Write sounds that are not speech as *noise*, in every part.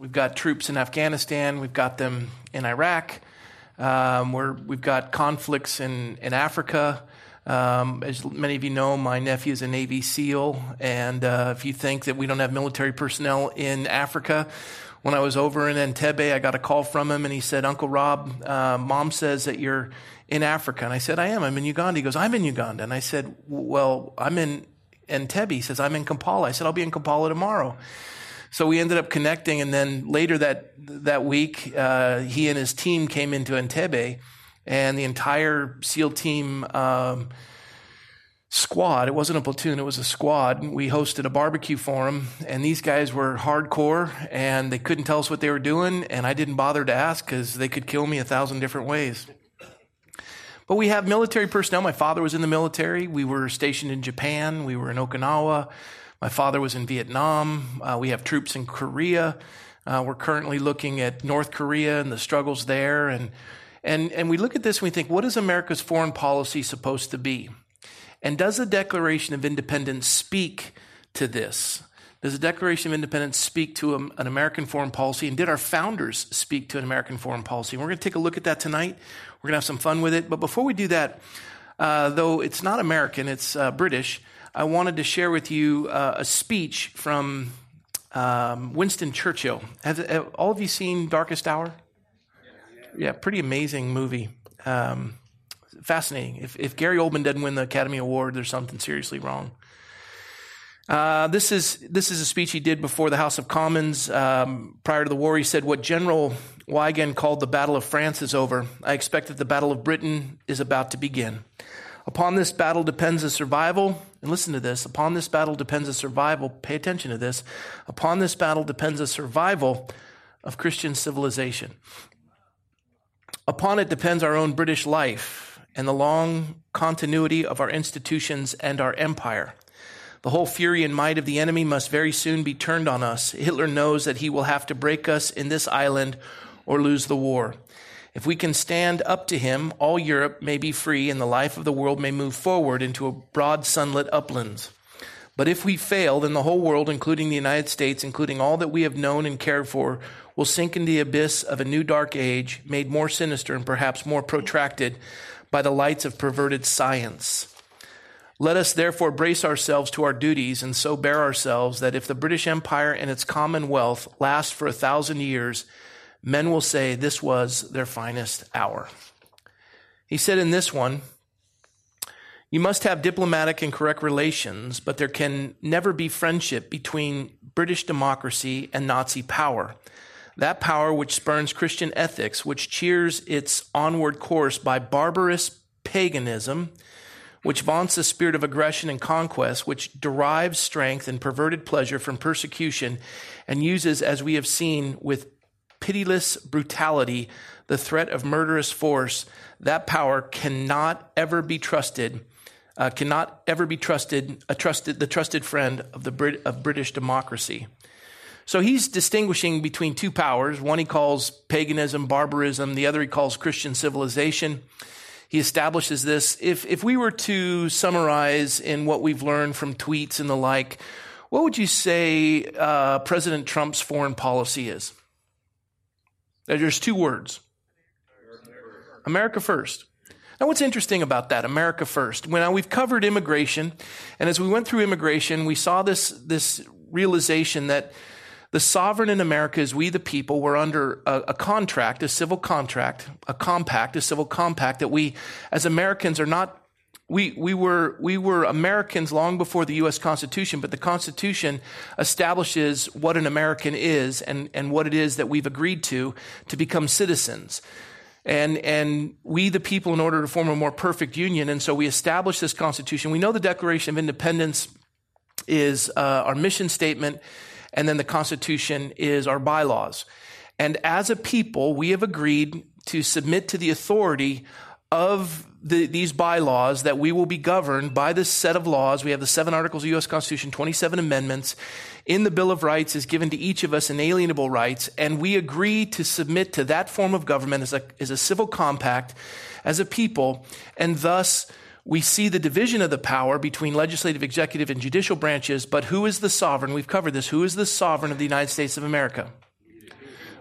We've got troops in Afghanistan. We've got them in Iraq. Um, we're, we've got conflicts in, in Africa. Um, as many of you know, my nephew is a Navy SEAL. And uh, if you think that we don't have military personnel in Africa, when I was over in Entebbe, I got a call from him and he said, Uncle Rob, uh, mom says that you're in Africa. And I said, I am. I'm in Uganda. He goes, I'm in Uganda. And I said, Well, I'm in Entebbe. He says, I'm in Kampala. I said, I'll be in Kampala tomorrow. So we ended up connecting. And then later that, that week, uh, he and his team came into Entebbe and the entire SEAL team, um, squad. It wasn't a platoon, it was a squad. We hosted a barbecue for them, and these guys were hardcore, and they couldn't tell us what they were doing, and I didn't bother to ask because they could kill me a thousand different ways. But we have military personnel. My father was in the military. We were stationed in Japan. We were in Okinawa. My father was in Vietnam. Uh, we have troops in Korea. Uh, we're currently looking at North Korea and the struggles there. And, and, and we look at this and we think, what is America's foreign policy supposed to be? And does the Declaration of Independence speak to this? Does the Declaration of Independence speak to an American foreign policy? And did our founders speak to an American foreign policy? And we're going to take a look at that tonight. We're going to have some fun with it. But before we do that, uh, though it's not American, it's uh, British, I wanted to share with you uh, a speech from um, Winston Churchill. Have, have, all of you seen Darkest Hour? Yeah, pretty amazing movie. Um, fascinating. If, if Gary Oldman doesn't win the Academy Award, there's something seriously wrong. Uh, this is this is a speech he did before the House of Commons um, prior to the war. He said, "What General Weygand called the Battle of France is over. I expect that the Battle of Britain is about to begin. Upon this battle depends the survival. And listen to this. Upon this battle depends the survival. Pay attention to this. Upon this battle depends the survival of Christian civilization. Upon it depends our own British life." and the long continuity of our institutions and our empire. The whole fury and might of the enemy must very soon be turned on us. Hitler knows that he will have to break us in this island or lose the war. If we can stand up to him, all Europe may be free and the life of the world may move forward into a broad sunlit uplands. But if we fail, then the whole world, including the United States, including all that we have known and cared for, will sink into the abyss of a new dark age, made more sinister and perhaps more protracted by the lights of perverted science. Let us therefore brace ourselves to our duties and so bear ourselves that if the British Empire and its commonwealth last for a thousand years, men will say this was their finest hour. He said in this one, you must have diplomatic and correct relations, but there can never be friendship between British democracy and Nazi power. That power which spurns Christian ethics, which cheers its onward course by barbarous paganism, which vaunts the spirit of aggression and conquest, which derives strength and perverted pleasure from persecution, and uses, as we have seen, with pitiless brutality, the threat of murderous force, that power cannot ever be trusted, uh, cannot ever be trusted, a trusted, the trusted friend of the Brit- of British democracy. So he's distinguishing between two powers. One he calls paganism, barbarism. The other he calls Christian civilization. He establishes this. If, if we were to summarize in what we've learned from tweets and the like, what would you say uh, President Trump's foreign policy is? There's two words America first. Now, what's interesting about that? America first. When we've covered immigration, and as we went through immigration, we saw this, this realization that the sovereign in America is we, the people, we're under a, a, contract, a civil contract, a compact, a civil compact that we, as Americans, are not. We, we, were, we were Americans long before the U.S. Constitution, but the Constitution establishes what an American is and, and what it is that we've agreed to to become citizens. And, and we, the people, in order to form a more perfect union, and so we establish this Constitution. We know the Declaration of Independence is uh, our mission statement and then the Constitution is our bylaws. And as a people, we have agreed to submit to the authority of the, these bylaws that we will be governed by this set of laws. We have the seven articles of the U.S. Constitution, 27 amendments. In the Bill of Rights is given to each of us inalienable rights, and we agree to submit to that form of government as a, as a civil compact as a people, and thus we see the division of the power between legislative, executive, and judicial branches, but who is the sovereign? We've covered this. Who is the sovereign of the United States of America?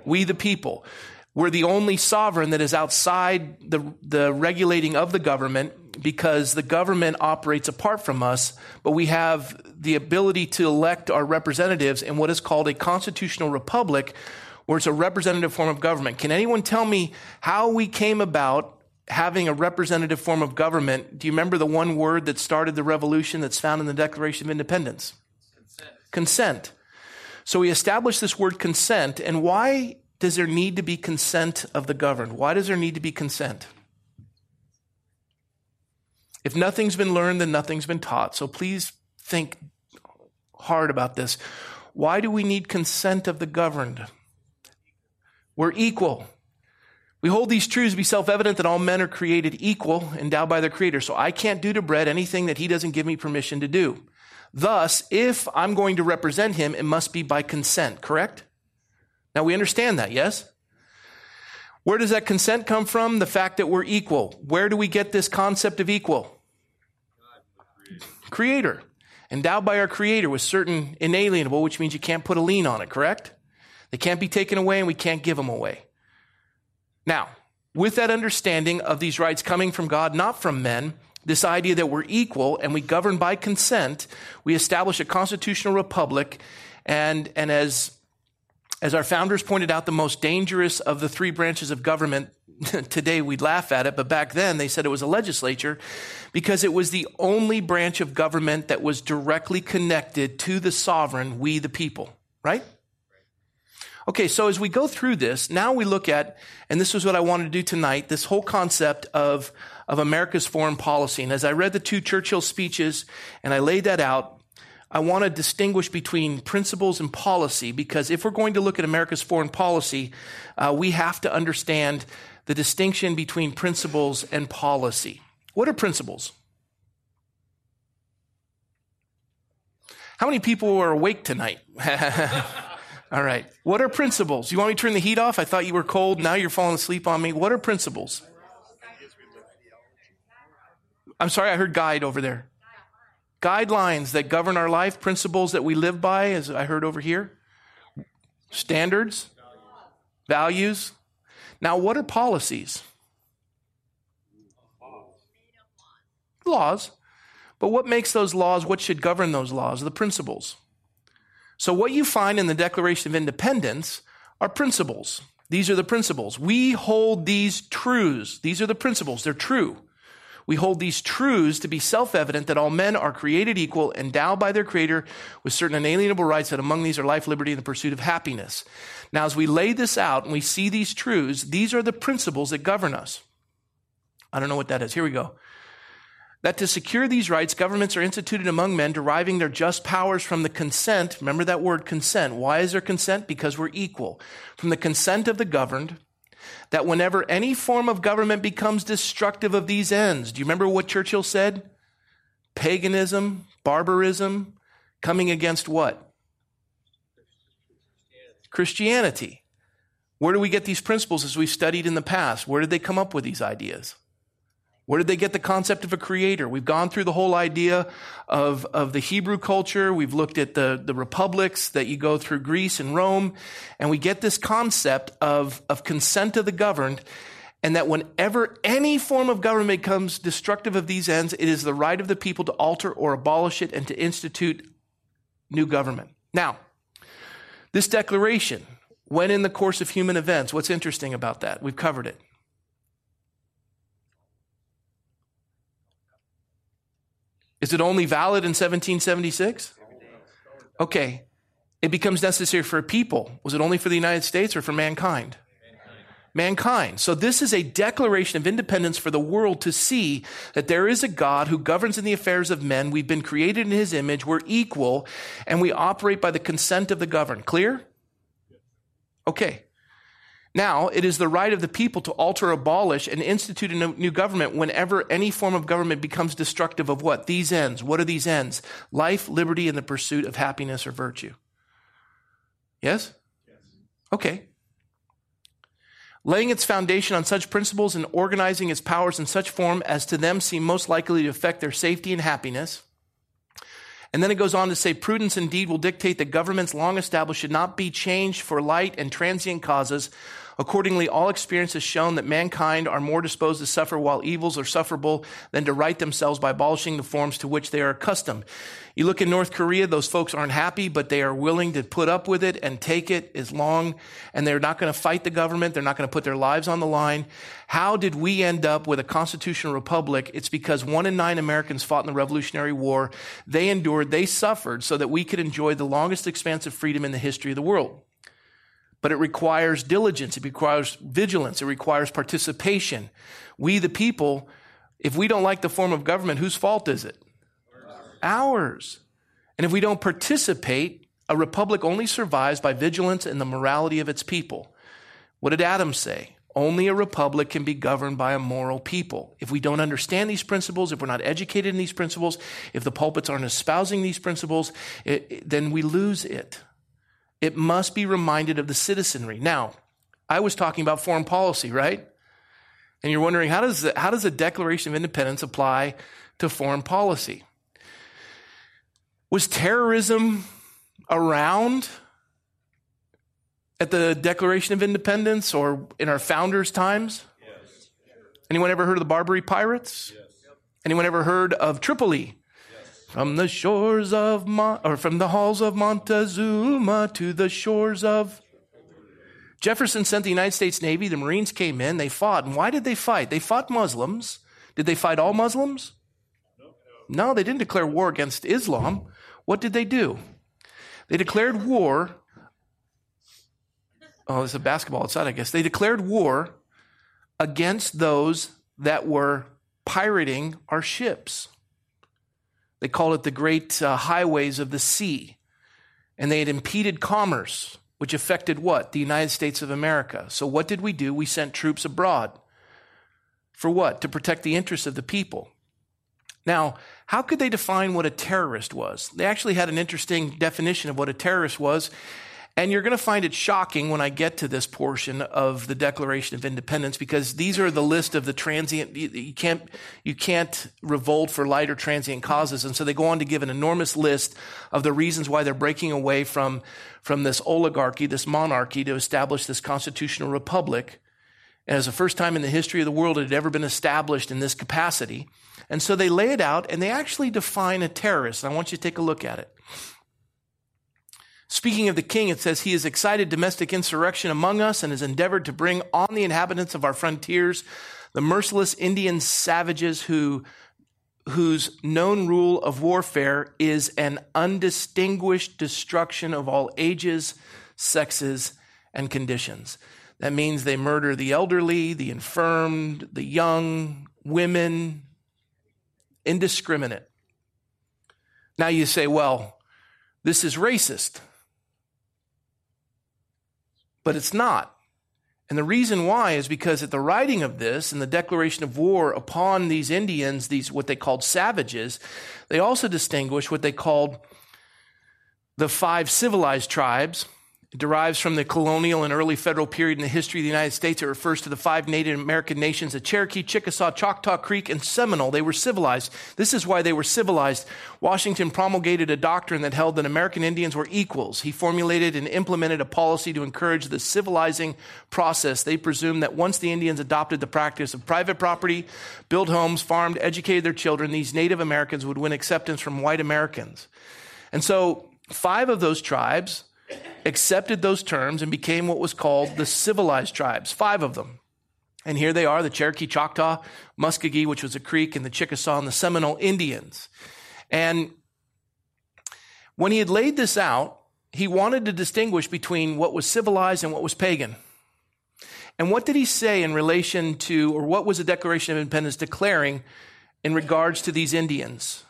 We the people. We're the only sovereign that is outside the, the regulating of the government because the government operates apart from us, but we have the ability to elect our representatives in what is called a constitutional republic, where it's a representative form of government. Can anyone tell me how we came about having a representative form of government? Do you remember the one word that started the revolution that's found in the Declaration of Independence? Consent. Consent. So we established this word consent, and why does there need to be consent of the governed? Why does there need to be consent? If nothing's been learned, then nothing's been taught. So please think hard about this. Why do we need consent of the governed? We're equal. We hold these truths to be self evident that all men are created equal, endowed by their Creator. So I can't do to bread anything that he doesn't give me permission to do. Thus, if I'm going to represent him, it must be by consent, correct? Now we understand that, yes? Where does that consent come from? The fact that we're equal. Where do we get this concept of equal? Creator. Endowed by our Creator with certain inalienable, which means you can't put a lien on it, correct? They can't be taken away and we can't give them away. Now, with that understanding of these rights coming from God, not from men, this idea that we're equal and we govern by consent, we establish a constitutional republic. And, and as as our founders pointed out, the most dangerous of the three branches of government, *laughs* today we'd laugh at it, but back then they said it was a legislature because it was the only branch of government that was directly connected to the sovereign, we the people, right? Okay, so as we go through this, now we look at, and this is what I wanted to do tonight, this whole concept of, of America's foreign policy. And as I read the two Churchill speeches and I laid that out, I want to distinguish between principles and policy because if we're going to look at America's foreign policy, uh, we have to understand the distinction between principles and policy. What are principles? How many people are awake tonight? *laughs* All right. What are principles? You want me to turn the heat off? I thought you were cold. Now you're falling asleep on me. What are principles? I'm sorry, I heard guide over there guidelines that govern our life, principles that we live by, as I heard over here, standards, values. Now, what are policies? Laws. But what makes those laws, what should govern those laws? The principles. So, what you find in the Declaration of Independence are principles. These are the principles. We hold these truths. These are the principles. They're true. We hold these truths to be self evident that all men are created equal, endowed by their Creator with certain inalienable rights, that among these are life, liberty, and the pursuit of happiness. Now, as we lay this out and we see these truths, these are the principles that govern us. I don't know what that is. Here we go. That to secure these rights, governments are instituted among men, deriving their just powers from the consent. Remember that word consent. Why is there consent? Because we're equal. From the consent of the governed, that whenever any form of government becomes destructive of these ends, do you remember what Churchill said? Paganism, barbarism, coming against what? Christianity. Where do we get these principles as we've studied in the past? Where did they come up with these ideas? Where did they get the concept of a creator? We've gone through the whole idea of, of the Hebrew culture. We've looked at the, the republics that you go through Greece and Rome. And we get this concept of, of consent of the governed. And that whenever any form of government becomes destructive of these ends, it is the right of the people to alter or abolish it and to institute new government. Now, this declaration, when in the course of human events, what's interesting about that? We've covered it. Is it only valid in 1776? Okay. It becomes necessary for a people. Was it only for the United States or for mankind? mankind. So this is a declaration of independence for the world to see that there is a God who governs in the affairs of men. We've been created in his image. We're equal and we operate by the consent of the governed. Clear? Okay. Now, it is the right of the people to alter, abolish, and institute a new government whenever any form of government becomes destructive of what? These ends. What are these ends? Life, liberty, and the pursuit of happiness or virtue. Yes? yes. Okay. Laying its foundation on such principles and organizing its powers in such form as to them seem most likely to affect their safety and happiness And then it goes on to say, prudence indeed will dictate that governments long established should not be changed for light and transient causes. Accordingly, all experience has shown that mankind are more disposed to suffer while evils are sufferable than to right themselves by abolishing the forms to which they are accustomed. You look in North Korea, those folks aren't happy, but they are willing to put up with it and take it as long, and they're not going to fight the government. They're not going to put their lives on the line. How did we end up with a constitutional republic? It's because one in nine Americans fought in the Revolutionary War. They endured, they suffered so that we could enjoy the longest expanse of freedom in the history of the world. But it requires diligence. It requires vigilance. It requires participation. We, the people, if we don't like the form of government, whose fault is it? ours. And if we don't participate, a republic only survives by vigilance and the morality of its people. What did Adam say? Only a republic can be governed by a moral people. If we don't understand these principles, if we're not educated in these principles, if the pulpits aren't espousing these principles, it, it, then we lose it. It must be reminded of the citizenry. Now, I was talking about foreign policy, right? And you're wondering, how does the, how does the Declaration of Independence apply to foreign policy? Was terrorism around at the Declaration of Independence or in our founders' times? Yes. Anyone ever heard of the Barbary Pirates? Yes. Anyone ever heard of Tripoli? From the shores of or from the halls of Montezuma to the shores of Jefferson sent the United States Navy, the Marines came in, they fought. And why did they fight? They fought Muslims. Did they fight all Muslims? No, they didn't declare war against Islam. What did they do? They declared war. Oh, there's a basketball outside, I guess. They declared war against those that were pirating our ships. They called it the great uh, highways of the sea. And they had impeded commerce, which affected what? The United States of America. So what did we do? We sent troops abroad. For what? To protect the interests of the people. Now, how could they define what a terrorist was? They actually had an interesting definition of what a terrorist was. And you're going to find it shocking when I get to this portion of the Declaration of Independence because these are the list of the transient, you can't, you can't revolt for light or transient causes. And so they go on to give an enormous list of the reasons why they're breaking away from, from this oligarchy, this monarchy to establish this constitutional republic. And as the first time in the history of the world it had ever been established in this capacity. And so they lay it out and they actually define a terrorist. And I want you to take a look at it. Speaking of the king, it says, He has excited domestic insurrection among us and has endeavored to bring on the inhabitants of our frontiers the merciless Indian savages who, whose known rule of warfare is an undistinguished destruction of all ages, sexes, and conditions. That means they murder the elderly, the infirmed, the young, women, indiscriminate. Now you say, well, this is racist. But it's not. And the reason why is because at the writing of this and the declaration of war upon these Indians, these what they called savages, they also distinguish what they called the five civilized tribes it derives from the colonial and early federal period in the history of the United States. It refers to the five Native American nations of Cherokee, Chickasaw, Choctaw Creek, and Seminole. They were civilized. This is why they were civilized. Washington promulgated a doctrine that held that American Indians were equals. He formulated and implemented a policy to encourage the civilizing process. They presumed that once the Indians adopted the practice of private property, built homes, farmed, educated their children, these Native Americans would win acceptance from white Americans. And so, five of those tribes, accepted those terms and became what was called the civilized tribes, five of them. And here they are the Cherokee, Choctaw, Muskogee, which was a Creek, and the Chickasaw and the Seminole Indians. And when he had laid this out, he wanted to distinguish between what was civilized and what was pagan. And what did he say in relation to, or what was the Declaration of Independence declaring in regards to these Indians?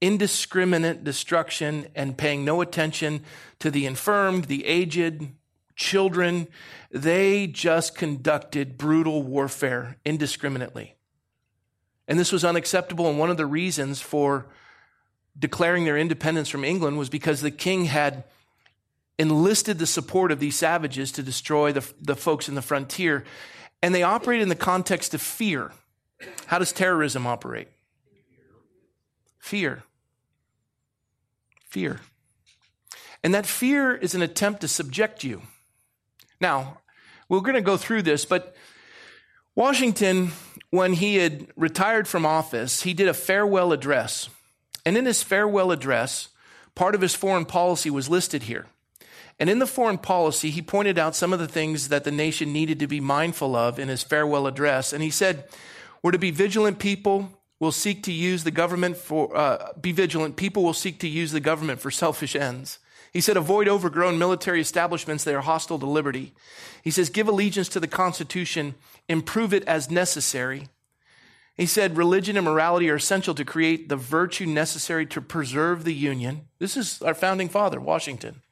Indiscriminate destruction and paying no attention to the infirmed, the aged, children. They just conducted brutal warfare indiscriminately. And this was unacceptable. And one of the reasons for declaring their independence from England was because the king had enlisted the support of these savages to destroy the, the folks in the frontier. And they operated in the context of fear. How does terrorism operate? Fear. Fear. And that fear is an attempt to subject you. Now, we're going to go through this, but Washington, when he had retired from office, he did a farewell address. And in his farewell address, part of his foreign policy was listed here. And in the foreign policy, he pointed out some of the things that the nation needed to be mindful of in his farewell address. And he said, We're to be vigilant people, will seek to use the government for, uh, be vigilant. People will seek to use the government for selfish ends. He said, avoid overgrown military establishments that are hostile to liberty. He says, give allegiance to the Constitution, improve it as necessary. He said, religion and morality are essential to create the virtue necessary to preserve the Union. This is our founding father, Washington.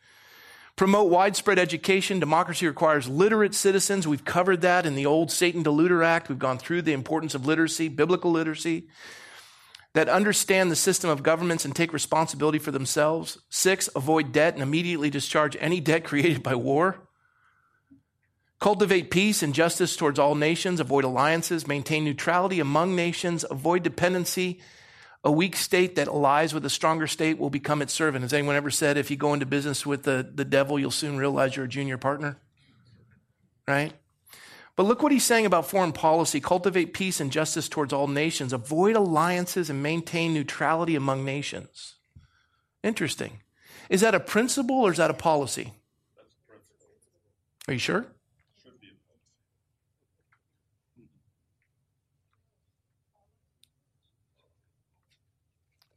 Promote widespread education. Democracy requires literate citizens. We've covered that in the old Satan Deluder Act. We've gone through the importance of literacy, biblical literacy, that understand the system of governments and take responsibility for themselves. Six, avoid debt and immediately discharge any debt *laughs* created by war. Cultivate peace and justice towards all nations. Avoid alliances. Maintain neutrality among nations. Avoid dependency a weak state that allies with a stronger state will become its servant. Has anyone ever said if you go into business with the, the devil, you'll soon realize you're a junior partner? Right? But look what he's saying about foreign policy cultivate peace and justice towards all nations, avoid alliances, and maintain neutrality among nations. Interesting. Is that a principle or is that a policy? Are you sure?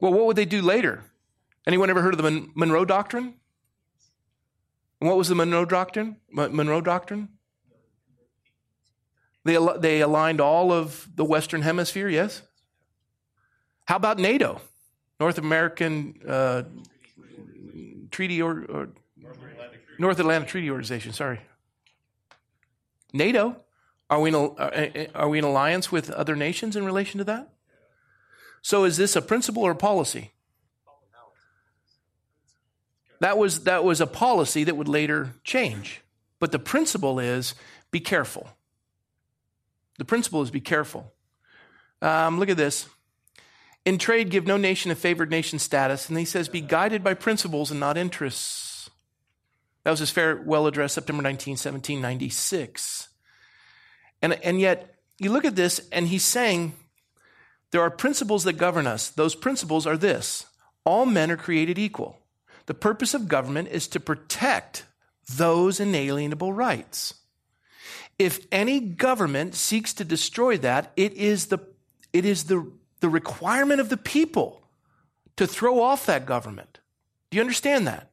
Well, what would they do later? Anyone ever heard of the Monroe Doctrine? And what was the Monroe Doctrine? Monroe Doctrine? They, they aligned all of the Western Hemisphere, yes? How about NATO? North American uh, Treaty or, or North Atlantic Treaty Organization, sorry. NATO, are we, in, uh, are we in alliance with other nations in relation to that? So is this a principle or a policy? That was, that was a policy that would later change. But the principle is be careful. The principle is be careful. Um, look at this. In trade, give no nation a favored nation status. And he says, be guided by principles and not interests. That was his farewell address, September 19, 1796. And, and yet, you look at this, and he's saying, there are principles that govern us. Those principles are this all men are created equal. The purpose of government is to protect those inalienable rights. If any government seeks to destroy that, it is the, it is the, the requirement of the people to throw off that government. Do you understand that?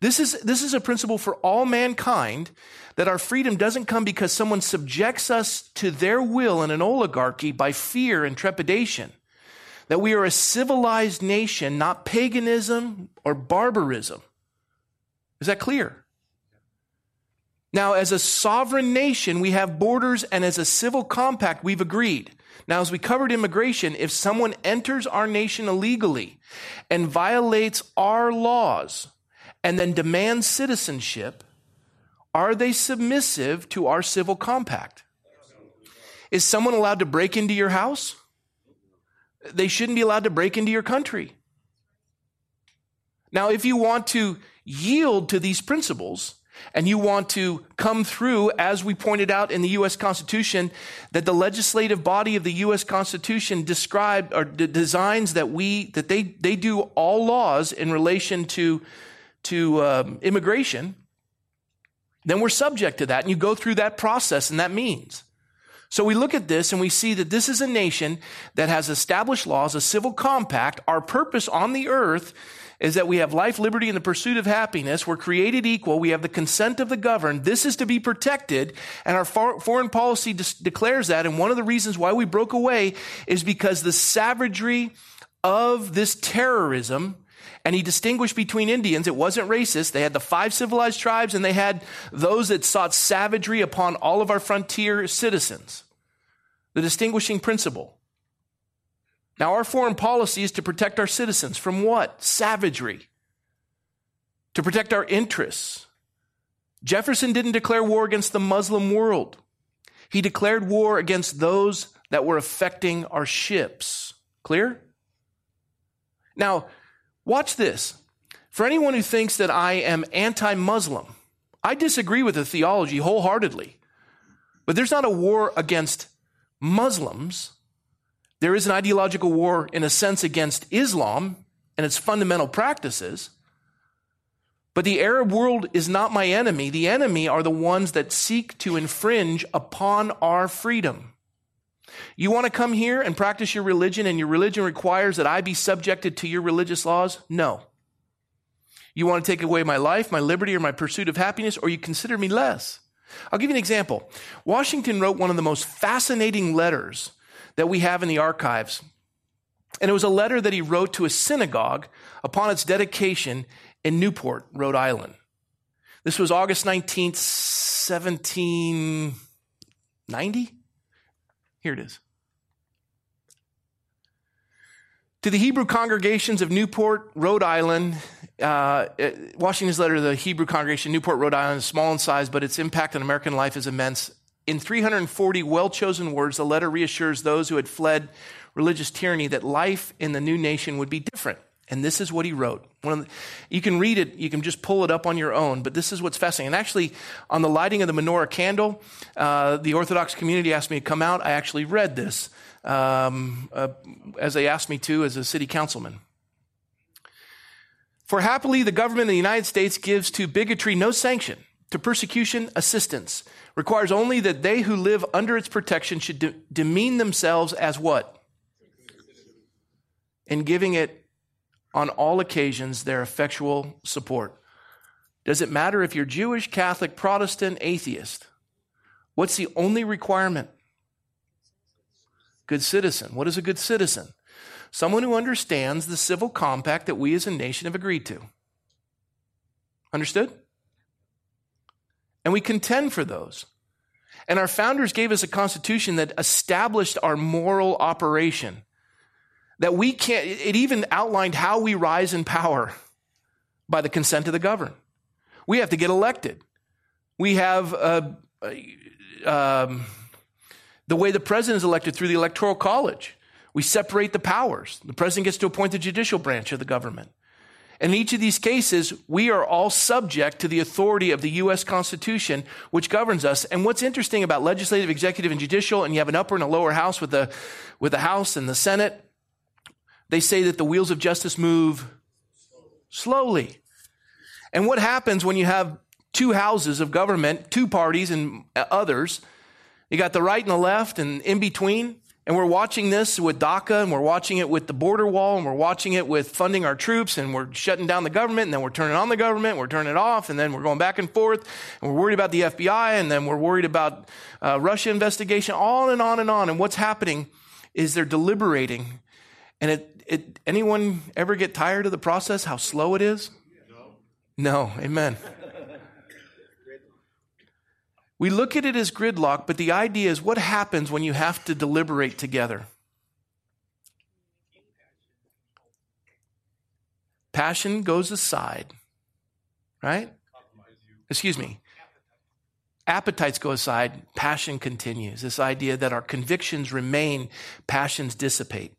This is, this is a principle for all mankind that our freedom doesn't come because someone subjects us to their will in an oligarchy by fear and trepidation. That we are a civilized nation, not paganism or barbarism. Is that clear? Now, as a sovereign nation, we have borders, and as a civil compact, we've agreed. Now, as we covered immigration, if someone enters our nation illegally and violates our laws, and then demand citizenship, are they submissive to our civil compact? Is someone allowed to break into your house? They shouldn't be allowed to break into your country. Now, if you want to yield to these principles and you want to come through, as we pointed out in the U.S. Constitution, that the legislative body of the U.S. Constitution described or designs that we, that they, they do all laws in relation to to um, immigration, then we're subject to that. And you go through that process and that means. So we look at this and we see that this is a nation that has established laws, a civil compact. Our purpose on the earth is that we have life, liberty, and the pursuit of happiness. We're created equal. We have the consent of the governed. This is to be protected. And our foreign policy de- declares that. And one of the reasons why we broke away is because the savagery of this terrorism and he distinguished between Indians. It wasn't racist. They had the five civilized tribes and they had those that sought savagery upon all of our frontier citizens. The distinguishing principle. Now, our foreign policy is to protect our citizens from what? Savagery. To protect our interests. Jefferson didn't declare war against the Muslim world. He declared war against those that were affecting our ships. Clear? Now, Watch this. For anyone who thinks that I am anti Muslim, I disagree with the theology wholeheartedly. But there's not a war against Muslims. There is an ideological war, in a sense, against Islam and its fundamental practices. But the Arab world is not my enemy. The enemy are the ones that seek to infringe upon our freedom. You want to come here and practice your religion, and your religion requires that I be subjected to your religious laws? No. You want to take away my life, my liberty, or my pursuit of happiness, or you consider me less? I'll give you an example. Washington wrote one of the most fascinating letters that we have in the archives. And it was a letter that he wrote to a synagogue upon its dedication in Newport, Rhode Island. This was August 19th, 1790. Here it is. To the Hebrew congregations of Newport, Rhode Island, uh, Washington's letter to the Hebrew congregation, Newport, Rhode Island, is small in size, but its impact on American life is immense. In 340 well chosen words, the letter reassures those who had fled religious tyranny that life in the new nation would be different. And this is what he wrote. The, you can read it, you can just pull it up on your own, but this is what's fascinating. And actually, on the lighting of the menorah candle, uh, the Orthodox community asked me to come out. I actually read this um, uh, as they asked me to as a city councilman. For happily, the government of the United States gives to bigotry no sanction, to persecution assistance, requires only that they who live under its protection should de- demean themselves as what? In giving it on all occasions their effectual support. Does it matter if you're Jewish, Catholic, Protestant, atheist? What's the only requirement? Good citizen. What is a good citizen? Someone who understands the civil compact that we as a nation have agreed to. Understood? And we contend for those. And our founders gave us a constitution that established our moral operation that we can't, it even outlined how we rise in power by the consent of the governed. We have to get elected. We have uh, um, the way the president is elected through the electoral college. We separate the powers. The president gets to appoint the judicial branch of the government. In each of these cases, we are all subject to the authority of the U.S. Constitution, which governs us. And what's interesting about legislative, executive, and judicial, and you have an upper and a lower house with the, with the House and the Senate, they say that the wheels of justice move slowly. And what happens when you have two houses of government, two parties and others? You got the right and the left and in between. And we're watching this with DACA and we're watching it with the border wall and we're watching it with funding our troops and we're shutting down the government and then we're turning on the government, we're turning it off and then we're going back and forth and we're worried about the FBI and then we're worried about uh, Russia investigation, on and on and on. And what's happening is they're deliberating and it, it, anyone ever get tired of the process, how slow it is? No. No. Amen. we look at it as gridlock, but the idea is what happens when you have to deliberate together? Passion goes aside, right? Excuse me. Appetites go aside, passion continues. This idea that our convictions remain, passions dissipate.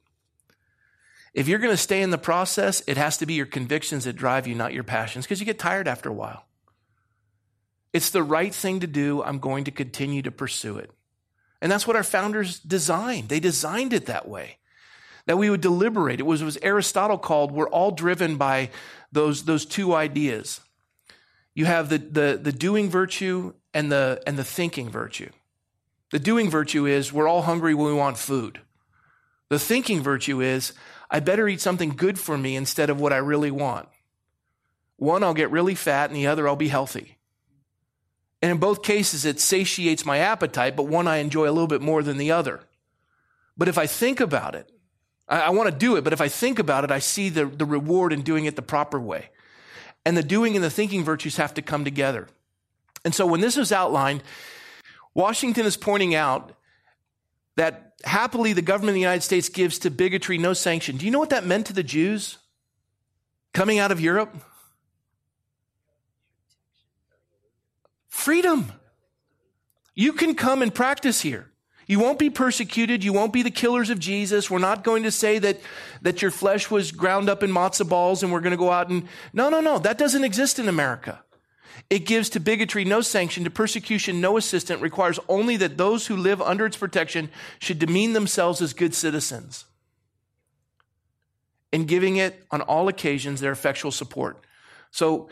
If you're going to stay in the process, it has to be your convictions that drive you, not your passions, because you get tired after a while. It's the right thing to do. I'm going to continue to pursue it. And that's what our founders designed. They designed it that way, that we would deliberate. It was, it was Aristotle called, we're all driven by those, those two ideas. You have the, the, the doing virtue and the, and the thinking virtue. The doing virtue is we're all hungry when we want food. The thinking virtue is I better eat something good for me instead of what I really want. One, I'll get really fat, and the other, I'll be healthy. And in both cases, it satiates my appetite, but one I enjoy a little bit more than the other. But if I think about it, I, I want to do it, but if I think about it, I see the, the reward in doing it the proper way. And the doing and the thinking virtues have to come together. And so when this is outlined, Washington is pointing out that happily the government of the United States gives to bigotry no sanction. Do you know what that meant to the Jews coming out of Europe? Freedom. You can come and practice here. You won't be persecuted. You won't be the killers of Jesus. We're not going to say that, that your flesh was ground up in matzo balls and we're going to go out and, no, no, no. That doesn't exist in America. It gives to bigotry no sanction, to persecution no assistant, requires only that those who live under its protection should demean themselves as good citizens. In giving it on all occasions their effectual support. So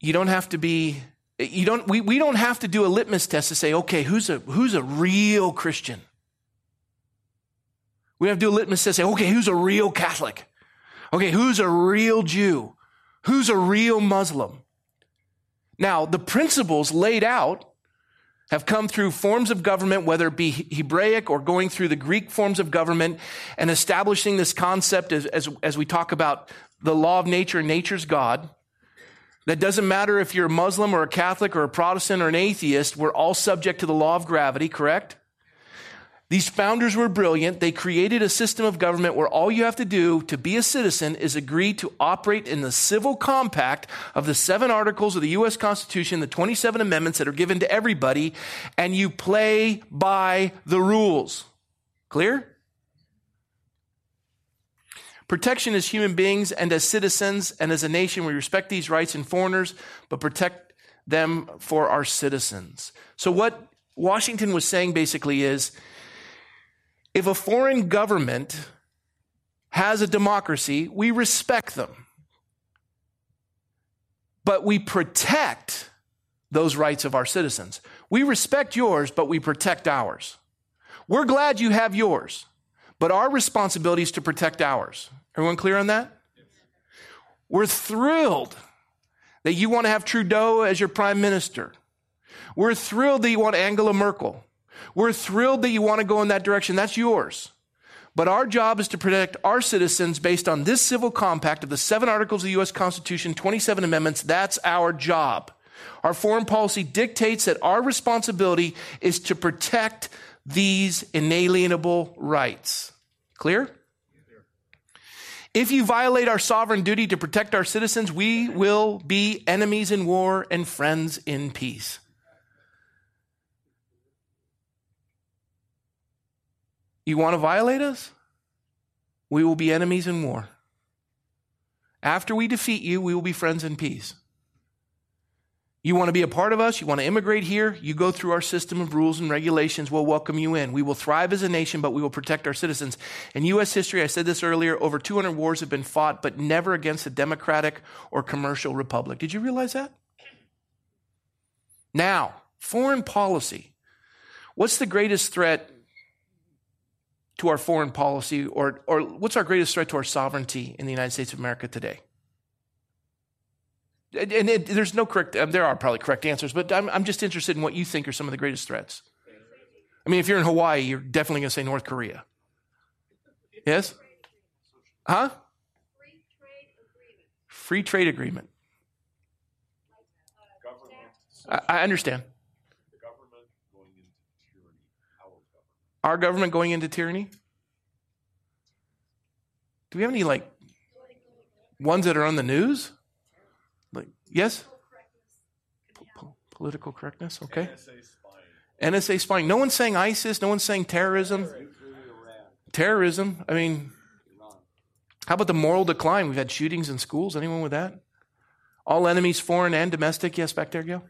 you don't have to be you don't we, we don't have to do a litmus test to say, okay, who's a who's a real Christian? We have to do a litmus test to say, okay, who's a real Catholic? Okay, who's a real Jew? Who's a real Muslim? Now, the principles laid out have come through forms of government, whether it be Hebraic or going through the Greek forms of government and establishing this concept as, as, as we talk about the law of nature and nature's God. That doesn't matter if you're a Muslim or a Catholic or a Protestant or an atheist, we're all subject to the law of gravity, correct? These founders were brilliant. They created a system of government where all you have to do to be a citizen is agree to operate in the civil compact of the seven articles of the U.S. Constitution, the 27 amendments that are given to everybody, and you play by the rules. Clear? Protection as human beings and as citizens and as a nation, we respect these rights in foreigners, but protect them for our citizens. So, what Washington was saying basically is if a foreign government has a democracy, we respect them. But we protect those rights of our citizens. We respect yours, but we protect ours. We're glad you have yours, but our responsibility is to protect ours. Everyone clear on that? We're thrilled that you want to have Trudeau as your prime minister. We're thrilled that you want Angela Merkel. We're thrilled that you want to go in that direction. That's yours. But our job is to protect our citizens based on this civil compact of the seven articles of the U.S. Constitution, 27 amendments. That's our job. Our foreign policy dictates that our responsibility is to protect these inalienable rights. Clear? If you violate our sovereign duty to protect our citizens, we will be enemies in war and friends in peace. You want to violate us? We will be enemies in war. After we defeat you, we will be friends in peace. You want to be a part of us? You want to immigrate here? You go through our system of rules and regulations. We'll welcome you in. We will thrive as a nation, but we will protect our citizens. In U.S. history, I said this earlier, over 200 wars have been fought, but never against a democratic or commercial republic. Did you realize that? Now, foreign policy. What's the greatest threat to our foreign policy, or, or what's our greatest threat to our sovereignty in the United States of America today? And, and it, there's no correct, um, there are probably correct answers, but I'm, I'm just interested in what you think are some of the greatest threats. I mean, if you're in Hawaii, you're definitely going to say North Korea. Yes? Huh? Free trade agreement. I, I understand. Our government going into tyranny? Do we have any like ones that are on the news? Like yes? Political correctness, okay. NSA spying. NSA spying. No one's saying ISIS, no one's saying terrorism. Terrorism. I mean, how about the moral decline? We've had shootings in schools. Anyone with that? All enemies, foreign and domestic. Yes, back there, Gail.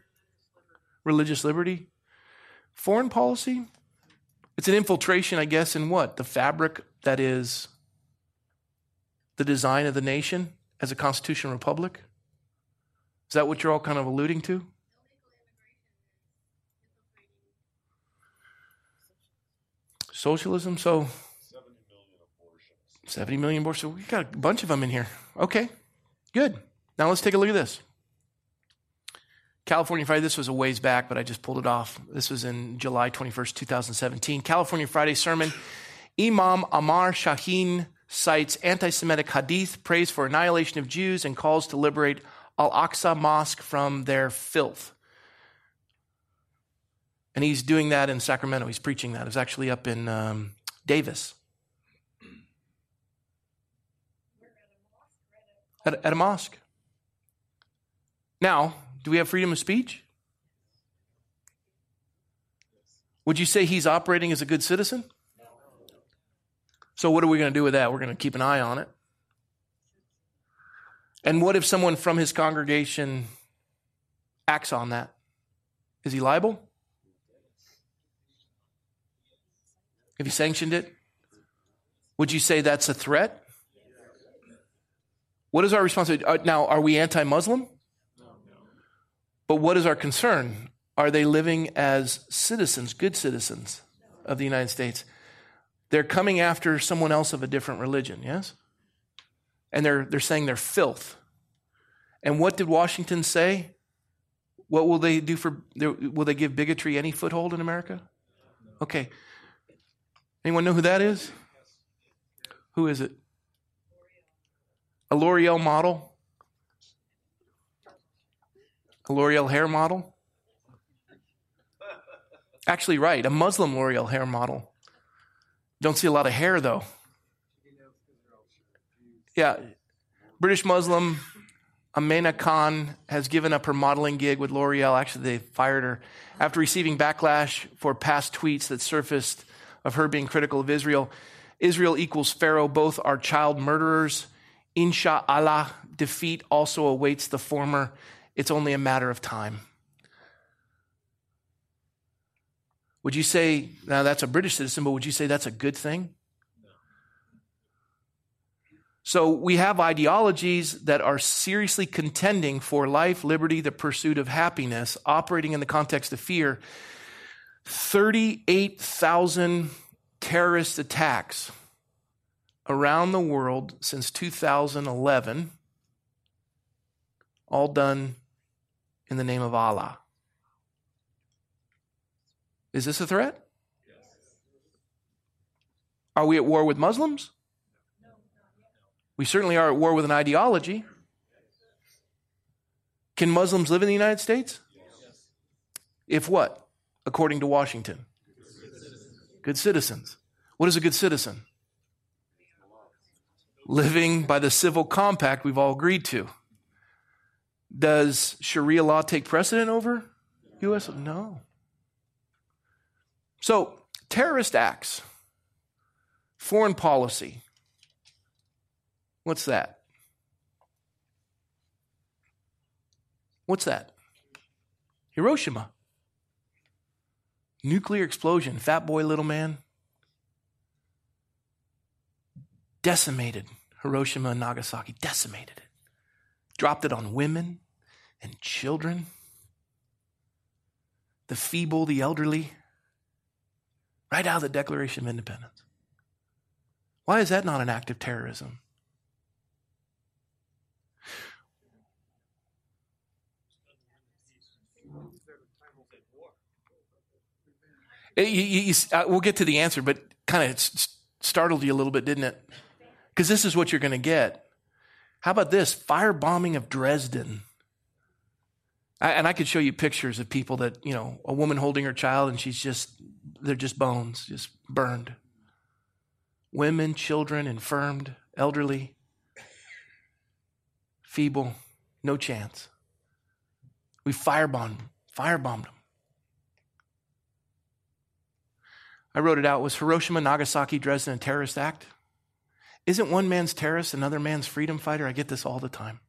Religious liberty. Foreign policy. It's an infiltration, I guess, in what? The fabric that is the design of the nation as a constitutional republic? Is that what you're all kind of alluding to? Socialism, so 70 million abortions. 70 million abortions. We got a bunch of them in here. Okay, good. Now let's take a look at this. California Friday, this was a ways back, but I just pulled it off. This was in July 21st, 2017. California Friday sermon. Imam Amar Shaheen cites anti Semitic hadith, prays for annihilation of Jews, and calls to liberate Al Aqsa Mosque from their filth. And he's doing that in Sacramento. He's preaching that. It's actually up in um, Davis. At, at a mosque. Now, do we have freedom of speech? Would you say he's operating as a good citizen? So, what are we going to do with that? We're going to keep an eye on it. And what if someone from his congregation acts on that? Is he liable? Have you sanctioned it? Would you say that's a threat? What is our responsibility? Uh, now, are we anti Muslim? But what is our concern? Are they living as citizens, good citizens of the United States? They're coming after someone else of a different religion, yes? And they're, they're saying they're filth. And what did Washington say? What will they do for, will they give bigotry any foothold in America? Okay. Anyone know who that is? Who is it? A L'Oreal model? A L'Oreal hair model? Actually, right, a Muslim L'Oreal hair model. Don't see a lot of hair, though. Yeah, British Muslim Amena Khan has given up her modeling gig with L'Oreal. Actually, they fired her after receiving backlash for past tweets that surfaced of her being critical of Israel. Israel equals Pharaoh. Both are child murderers. Inshallah, defeat also awaits the former. It's only a matter of time. Would you say, now that's a British citizen, but would you say that's a good thing? So we have ideologies that are seriously contending for life, liberty, the pursuit of happiness, operating in the context of fear. 38,000 terrorist attacks around the world since 2011, all done in the name of Allah. Is this a threat? Yes. Are we at war with Muslims? No, we certainly are at war with an ideology. Can Muslims live in the United States? Yes. If what? According to Washington? Good citizens. good citizens. What is a good citizen? Living by the civil compact we've all agreed to. Does Sharia law take precedent over U.S.? No. So, terrorist acts, foreign policy. What's that? What's that? Hiroshima. Nuclear explosion, fat boy, little man. Decimated Hiroshima and Nagasaki, decimated it. Dropped it on women and children, the feeble, the elderly right out of the Declaration of Independence. Why is that not an act of terrorism? You, you, you, uh, we'll get to the answer, but kind of startled you a little bit, didn't it? Because this is what you're going to get. How about this? Firebombing of Dresden. I, and I could show you pictures of people that, you know, a woman holding her child and she's just they're just bones, just burned. Women, children, infirmed, elderly, feeble, no chance. We firebombed, firebombed them. I wrote it out. Was Hiroshima, Nagasaki, Dresden a terrorist act? Isn't one man's terrorist another man's freedom fighter? I get this all the time.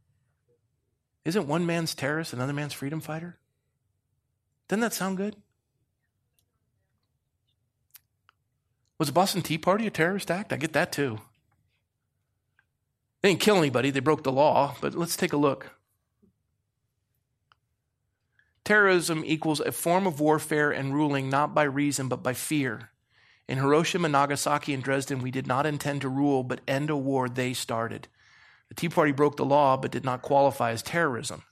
Isn't one man's terrorist another man's freedom fighter? Doesn't that sound good? Was the Boston Tea Party a terrorist act? I get that too. They didn't kill anybody, they broke the law, but let's take a look. Terrorism equals a form of warfare and ruling not by reason but by fear. In Hiroshima, Nagasaki, and Dresden, we did not intend to rule but end a war they started. The Tea Party broke the law but did not qualify as terrorism.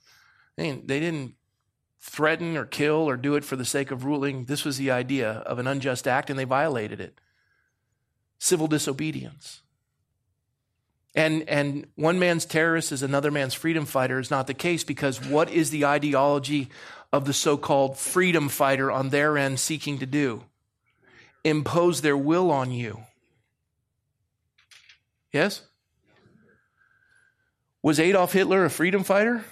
They didn't, they didn't threaten or kill or do it for the sake of ruling. This was the idea of an unjust act, and they violated it civil disobedience. And, and one man's terrorist is another man's freedom fighter is not the case because what is the ideology of the so called freedom fighter on their end seeking to do? Impose their will on you. Yes? Was Adolf Hitler a freedom fighter?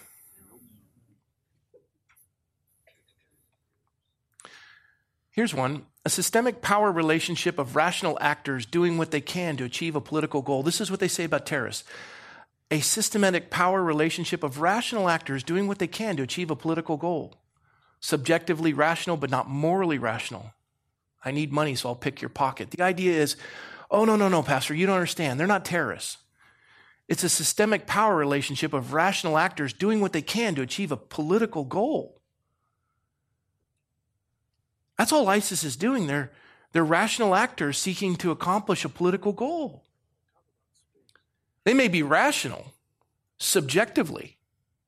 Here's one a systemic power relationship of rational actors doing what they can to achieve a political goal. This is what they say about terrorists. A systematic power relationship of rational actors doing what they can to achieve a political goal. Subjectively rational, but not morally rational. I need money, so I'll pick your pocket. The idea is, oh, no, no, no, Pastor, you don't understand. They're not terrorists. It's a systemic power relationship of rational actors doing what they can to achieve a political goal. That's all ISIS is doing. They're, they're rational actors seeking to accomplish a political goal. They may be rational subjectively.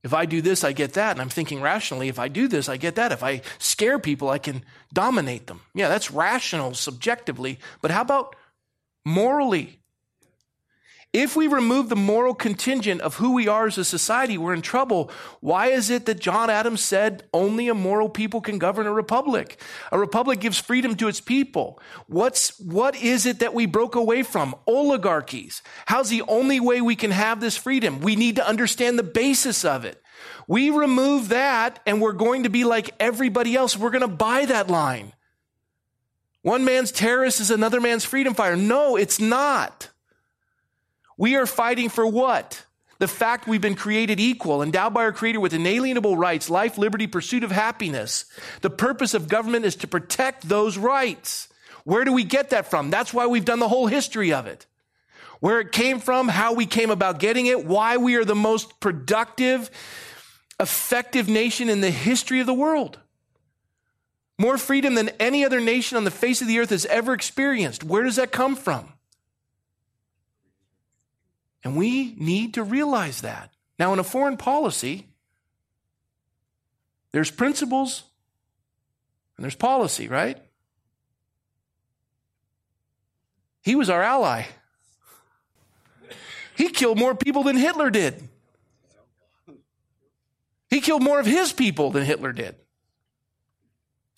If I do this, I get that. And I'm thinking rationally, if I do this, I get that. If I scare people, I can dominate them. Yeah, that's rational subjectively. But how about morally? If we remove the moral contingent of who we are as a society, we're in trouble. Why is it that John Adams said only a moral people can govern a republic? A republic gives freedom to its people. What's, what is it that we broke away from? Oligarchies. How's the only way we can have this freedom? We need to understand the basis of it. We remove that and we're going to be like everybody else. We're going to buy that line. One man's terrorist is another man's freedom fighter. No, it's not. We are fighting for what? The fact we've been created equal, endowed by our Creator with inalienable rights, life, liberty, pursuit of happiness. The purpose of government is to protect those rights. Where do we get that from? That's why we've done the whole history of it. Where it came from, how we came about getting it, why we are the most productive, effective nation in the history of the world. More freedom than any other nation on the face of the earth has ever experienced. Where does that come from? And we need to realize that. Now, in a foreign policy, there's principles and there's policy, right? He was our ally. He killed more people than Hitler did. He killed more of his people than Hitler did.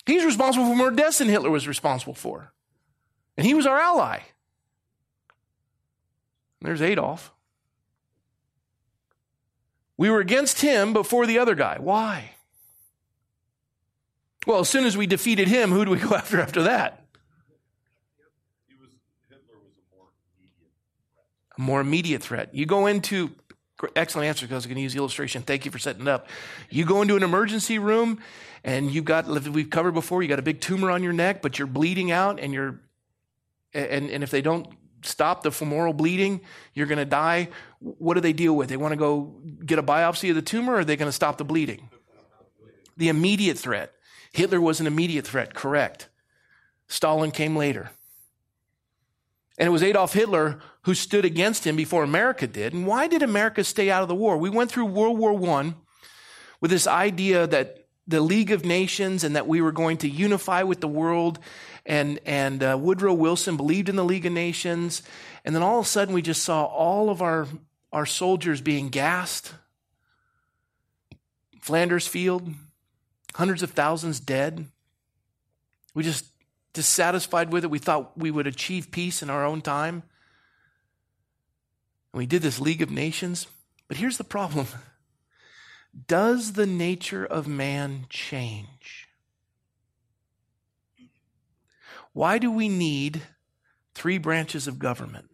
He's responsible for more deaths than Hitler was responsible for. And he was our ally. There's Adolf. We were against him before the other guy. Why? Well, as soon as we defeated him, who do we go *laughs* after after that? Was, was a, more immediate a more immediate threat. You go into excellent answer because I was going to use the illustration. Thank you for setting it up. You go into an emergency room and you've got we've covered before. You got a big tumor on your neck, but you're bleeding out, and you're and and if they don't stop the femoral bleeding, you're going to die. What do they deal with? They want to go get a biopsy of the tumor, or are they going to stop the bleeding? The immediate threat. Hitler was an immediate threat, correct. Stalin came later. And it was Adolf Hitler who stood against him before America did. And why did America stay out of the war? We went through World War I with this idea that the League of Nations and that we were going to unify with the world and and uh, Woodrow Wilson believed in the League of Nations, and then all of a sudden we just saw all of our our soldiers being gassed. Flanders Field, hundreds of thousands dead. We just dissatisfied with it. We thought we would achieve peace in our own time. And we did this League of Nations. But here's the problem *laughs* Does the nature of man change? Why do we need three branches of government?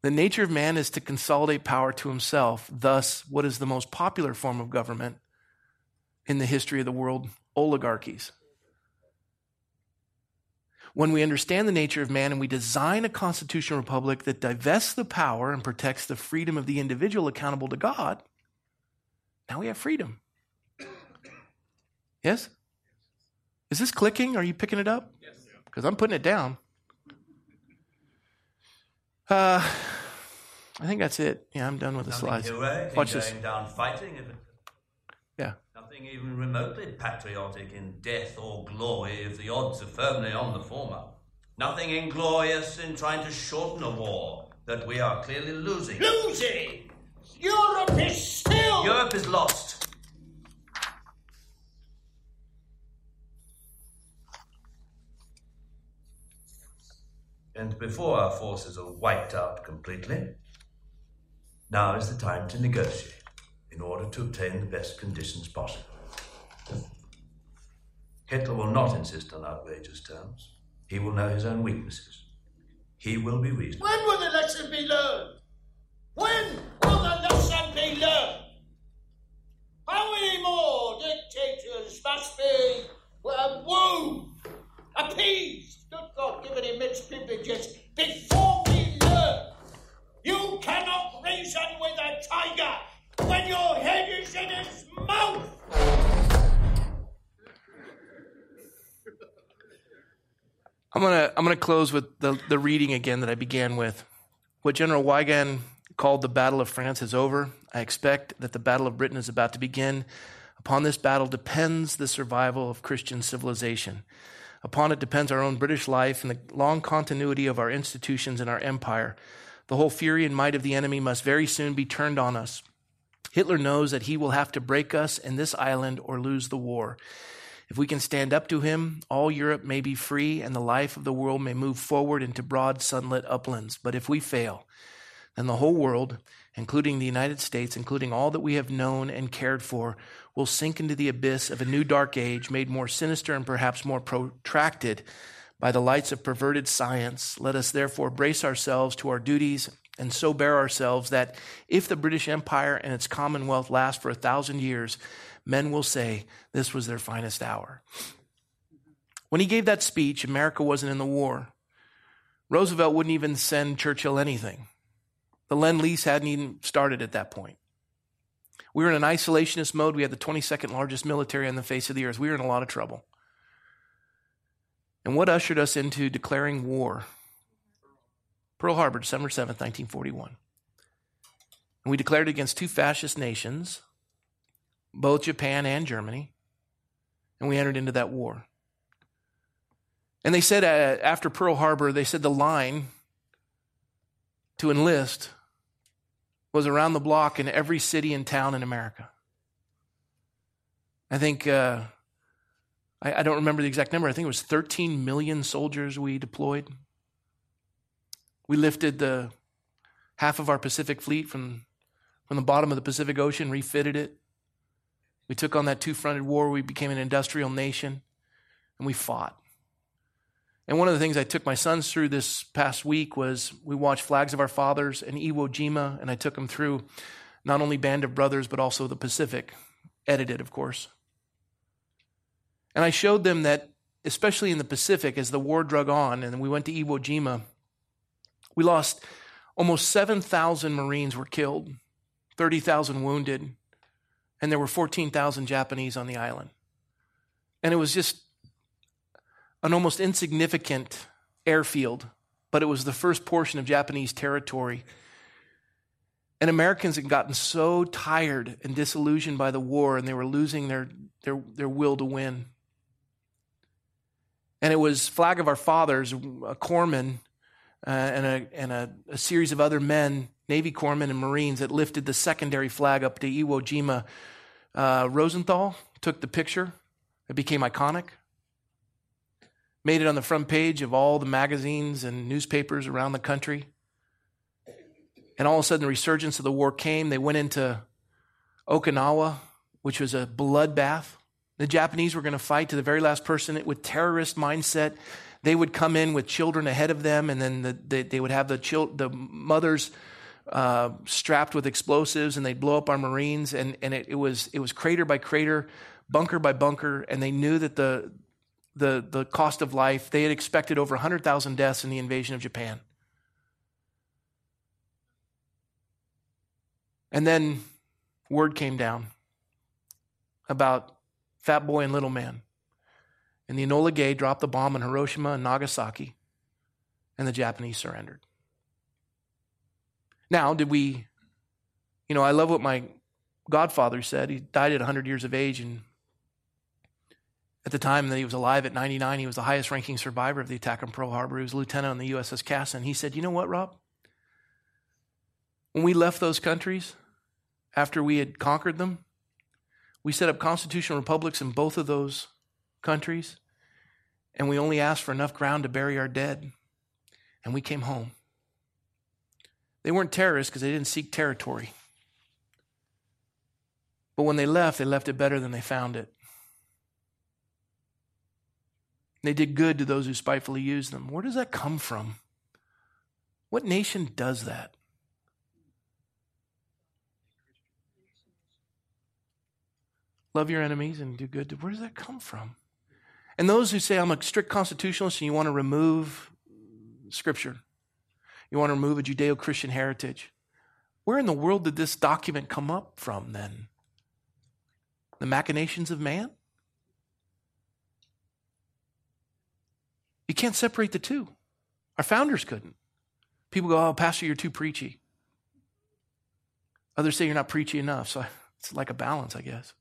The nature of man is to consolidate power to himself. Thus, what is the most popular form of government in the history of the world? Oligarchies. When we understand the nature of man and we design a constitutional republic that divests the power and protects the freedom of the individual accountable to God, now we have freedom. Yes? Is this clicking? Are you picking it up? Yes. Because I'm putting it down. Uh, I think that's it. Yeah, I'm done with the Nothing slides. Heroic Watch in this. Going down fighting. Yeah. Nothing even remotely patriotic in death or glory if the odds are firmly on the former. Nothing inglorious in trying to shorten a war that we are clearly losing. Losing! Europe is still. Europe is lost. And before our forces are wiped out completely, now is the time to negotiate in order to obtain the best conditions possible. Hitler will not insist on outrageous terms. He will know his own weaknesses. He will be reasonable. When will the lesson be learned? When will the lesson be learned? How many more dictators must be uh, wooed, appeased, God, given immense privileges before we learn? You cannot reason with a tiger when your head is in its mouth. I'm gonna I'm gonna close with the, the reading again that I began with. What General Weygand called the Battle of France is over. I expect that the Battle of Britain is about to begin. Upon this battle depends the survival of Christian civilization. Upon it depends our own British life and the long continuity of our institutions and our empire. The whole fury and might of the enemy must very soon be turned on us. Hitler knows that he will have to break us in this island or lose the war. If we can stand up to him, all Europe may be free and the life of the world may move forward into broad sunlit uplands. But if we fail, then the whole world, including the United States, including all that we have known and cared for, will sink into the abyss of a new dark age made more sinister and perhaps more protracted by the lights of perverted science. Let us therefore brace ourselves to our duties and so bear ourselves that if the British Empire and its Commonwealth last for a thousand years, men will say this was their finest hour. When he gave that speech, America wasn't in the war. Roosevelt wouldn't even send Churchill anything. The Lend Lease hadn't even started at that point. We were in an isolationist mode. We had the 22nd largest military on the face of the earth. We were in a lot of trouble. And what ushered us into declaring war? Pearl Harbor, December 7th, 1941. And we declared against two fascist nations, both Japan and Germany, and we entered into that war. And they said uh, after Pearl Harbor, they said the line to enlist was around the block in every city and town in America. I think, uh, I, I don't remember the exact number, I think it was 13 million soldiers we deployed. We lifted the half of our Pacific fleet from, from the bottom of the Pacific Ocean, refitted it. We took on that two fronted war. We became an industrial nation, and we fought. And one of the things I took my sons through this past week was we watched Flags of Our Fathers and Iwo Jima, and I took them through not only Band of Brothers, but also the Pacific, edited, of course. And I showed them that, especially in the Pacific, as the war drug on, and we went to Iwo Jima, we lost almost 7,000 Marines were killed, 30,000 wounded, and there were 14,000 Japanese on the island. And it was just an almost insignificant airfield, but it was the first portion of Japanese territory. And Americans had gotten so tired and disillusioned by the war, and they were losing their, their, their will to win. And it was Flag of Our Fathers, a corpsman, uh, and, a, and a, a, series of other men, Navy corpsmen and Marines, that lifted the secondary flag up to Iwo Jima. Uh, Rosenthal took the picture. It became iconic. Made it on the front page of all the magazines and newspapers around the country. And all of a sudden, the resurgence of the war came. They went into Okinawa, which was a bloodbath. The Japanese were going to fight to the very last person with terrorist mindset they would come in with children ahead of them, and then the, the, they would have the, chil- the mothers uh, strapped with explosives, and they'd blow up our Marines. And, and it, it, was, it was crater by crater, bunker by bunker, and they knew that the, the, the cost of life, they had expected over 100,000 deaths in the invasion of Japan. And then word came down about Fat Boy and Little Man. And the Enola Gay dropped the bomb on Hiroshima and Nagasaki, and the Japanese surrendered. Now, did we, you know, I love what my godfather said. He died at 100 years of age, and at the time that he was alive at 99, he was the highest ranking survivor of the attack on Pearl Harbor. He was lieutenant on the USS Cassin. He said, You know what, Rob? When we left those countries, after we had conquered them, we set up constitutional republics in both of those countries, and we only asked for enough ground to bury our dead, and we came home. They weren't terrorists because they didn't seek territory. But when they left, they left it better than they found it. They did good to those who spitefully used them. Where does that come from? What nation does that? Love your enemies and do good. Where does that come from? And those who say, I'm a strict constitutionalist and you want to remove scripture, you want to remove a Judeo Christian heritage. Where in the world did this document come up from then? The machinations of man? You can't separate the two. Our founders couldn't. People go, Oh, Pastor, you're too preachy. Others say you're not preachy enough. So *laughs* it's like a balance, I guess.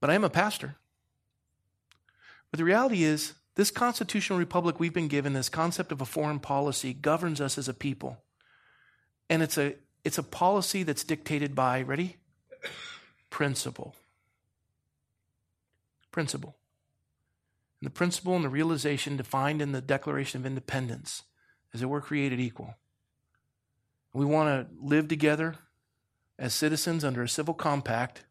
But I am a pastor. But the reality is, this constitutional republic we've been given, this concept of a foreign policy, governs us as a people. And it's a, it's a policy that's dictated by, ready? *coughs* Principle. Principle. And the principle and the realization defined in the Declaration of Independence is that we're created equal. We want to live together as citizens under a civil compact.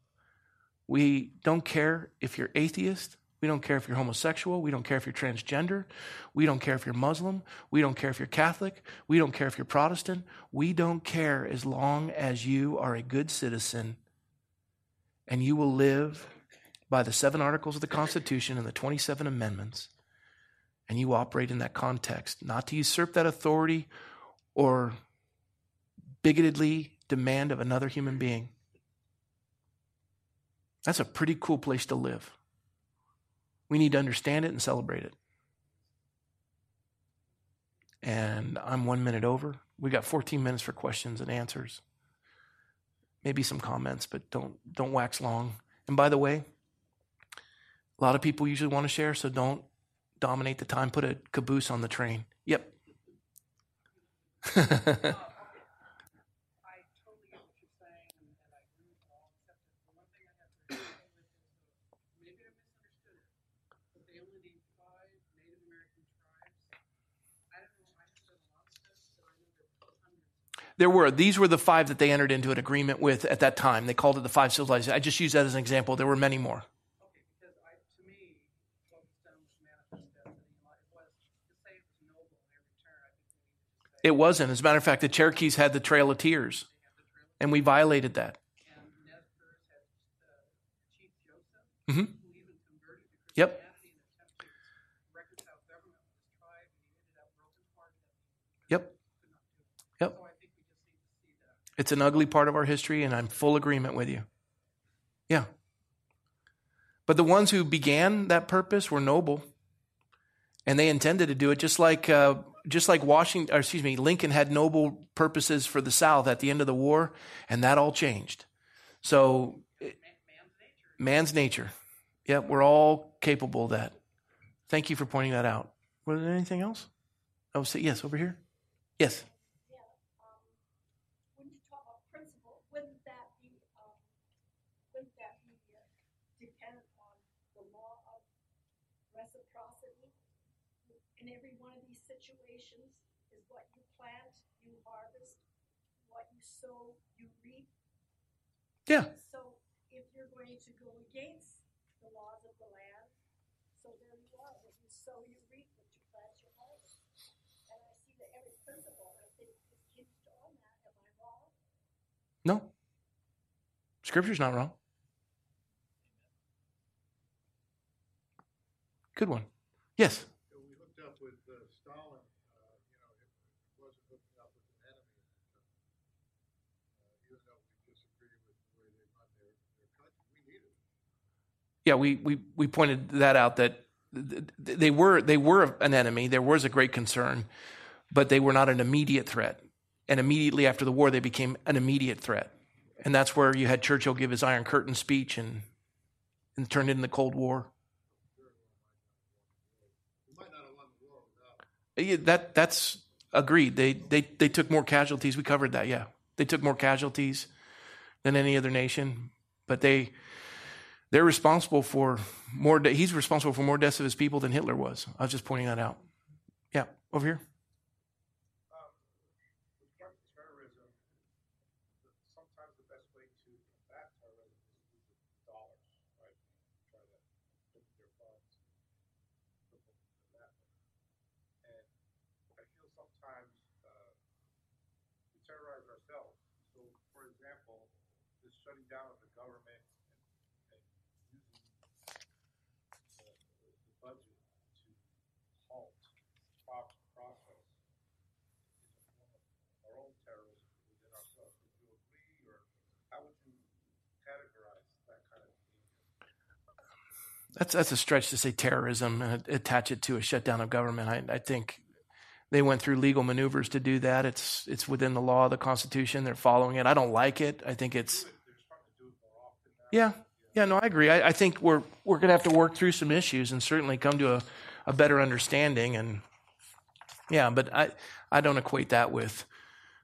We don't care if you're atheist. We don't care if you're homosexual. We don't care if you're transgender. We don't care if you're Muslim. We don't care if you're Catholic. We don't care if you're Protestant. We don't care as long as you are a good citizen and you will live by the seven articles of the Constitution and the 27 amendments, and you operate in that context, not to usurp that authority or bigotedly demand of another human being. That's a pretty cool place to live. We need to understand it and celebrate it. And I'm one minute over. We got 14 minutes for questions and answers. Maybe some comments, but don't don't wax long. And by the way, a lot of people usually want to share, so don't dominate the time. Put a caboose on the train. Yep. There were. These were the five that they entered into an agreement with at that time. They called it the five civilizations. I just use that as an example. There were many more. It wasn't. As a matter of fact, the Cherokees had the Trail of Tears, and we violated that. Mm-hmm. Yep. Yep. Yep. It's an ugly part of our history, and I'm full agreement with you. Yeah. But the ones who began that purpose were noble, and they intended to do it just like uh, just like Washington, or excuse me, Lincoln had noble purposes for the South at the end of the war, and that all changed. So, man's nature. Yeah, we're all capable of that. Thank you for pointing that out. Was there anything else? Oh, Would say yes, over here. Yes. in every one of these situations is what you plant, you harvest, what you sow, you reap. Yeah. So if you're going to go against the laws of the land, so there you are. What you sow, you reap. What you plant, you harvest. And I see that every principle, I think, is hinged on that. Am I wrong? No. Scripture's not wrong. Good one. Yes. Yeah, we, we, we pointed that out that they were, they were an enemy. There was a great concern, but they were not an immediate threat. And immediately after the war, they became an immediate threat. And that's where you had Churchill give his Iron Curtain speech and, and turned it into the Cold War. Yeah, that, that's agreed. They, they, they took more casualties. We covered that, yeah. They took more casualties than any other nation, but they, they're responsible for more, de- he's responsible for more deaths of his people than Hitler was. I was just pointing that out. Yeah, over here. shutting down of the government and, and using the, the budget to halt proper process is a form of our own terrorism within ourselves. Would you agree, or how would you categorize that kind of behavior? That's that's a stretch to say terrorism and attach it to a shutdown of government. I, I think they went through legal maneuvers to do that. It's it's within the law, the Constitution. They're following it. I don't like it. I think it's yeah, yeah. No, I agree. I, I think we're we're going to have to work through some issues and certainly come to a, a better understanding. And yeah, but I I don't equate that with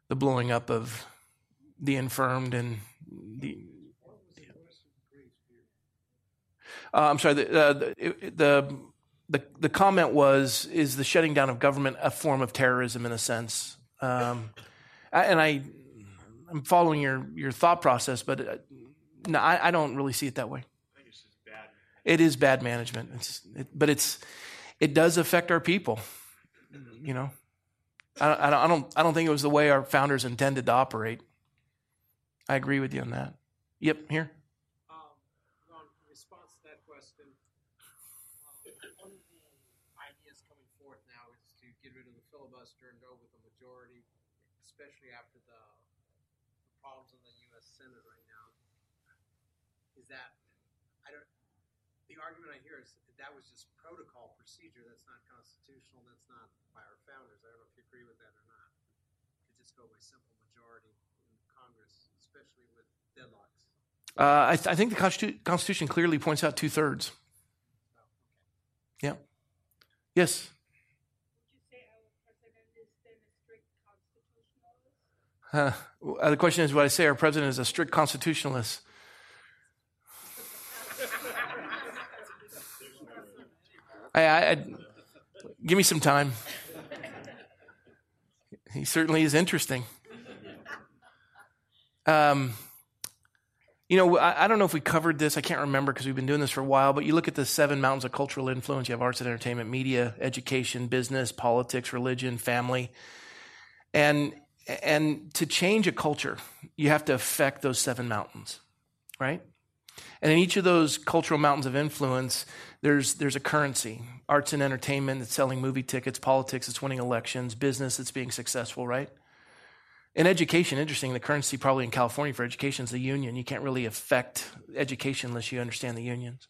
the blowing up of the infirmed and the Uh, I'm sorry. The, uh, the, the the the comment was: Is the shutting down of government a form of terrorism in a sense? Um, and I, I'm following your your thought process, but uh, no, I, I don't really see it that way. It is bad management, it's, it, but it's it does affect our people. You know, I, I don't I don't I don't think it was the way our founders intended to operate. I agree with you on that. Yep, here. Um, Ron, in response to that question, um, one of the ideas coming forth now is to get rid of the filibuster and go with a majority, especially after the, the problems in the U.S. Senate right now. Is that I don't? The argument I hear is that, that was just protocol procedure. That's not constitutional. That's not by our founders. I don't know if you agree with that or not. To just go by simple majority in Congress, especially with deadlocks. Uh, I, th- I think the Constitu- Constitution clearly points out two thirds. Yeah. Yes. Would you say our president is then a strict constitutionalist? Uh, the question is, would I say our president is a strict constitutionalist? *laughs* I, I, I, give me some time. He certainly is interesting. Um, you know, I, I don't know if we covered this. I can't remember because we've been doing this for a while. But you look at the seven mountains of cultural influence. You have arts and entertainment, media, education, business, politics, religion, family, and and to change a culture, you have to affect those seven mountains, right? And in each of those cultural mountains of influence, there's there's a currency. Arts and entertainment, it's selling movie tickets. Politics, it's winning elections. Business, it's being successful, right? In education, interesting, the currency probably in California for education is the union. You can't really affect education unless you understand the unions.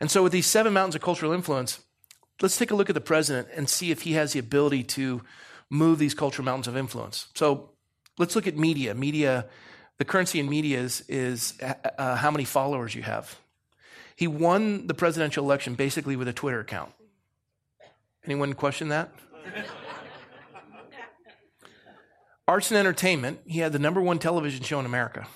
And so, with these seven mountains of cultural influence, let's take a look at the president and see if he has the ability to move these cultural mountains of influence. So, let's look at media. Media, the currency in media is, is uh, how many followers you have. He won the presidential election basically with a Twitter account. Anyone question that? *laughs* Arts and entertainment, he had the number one television show in America.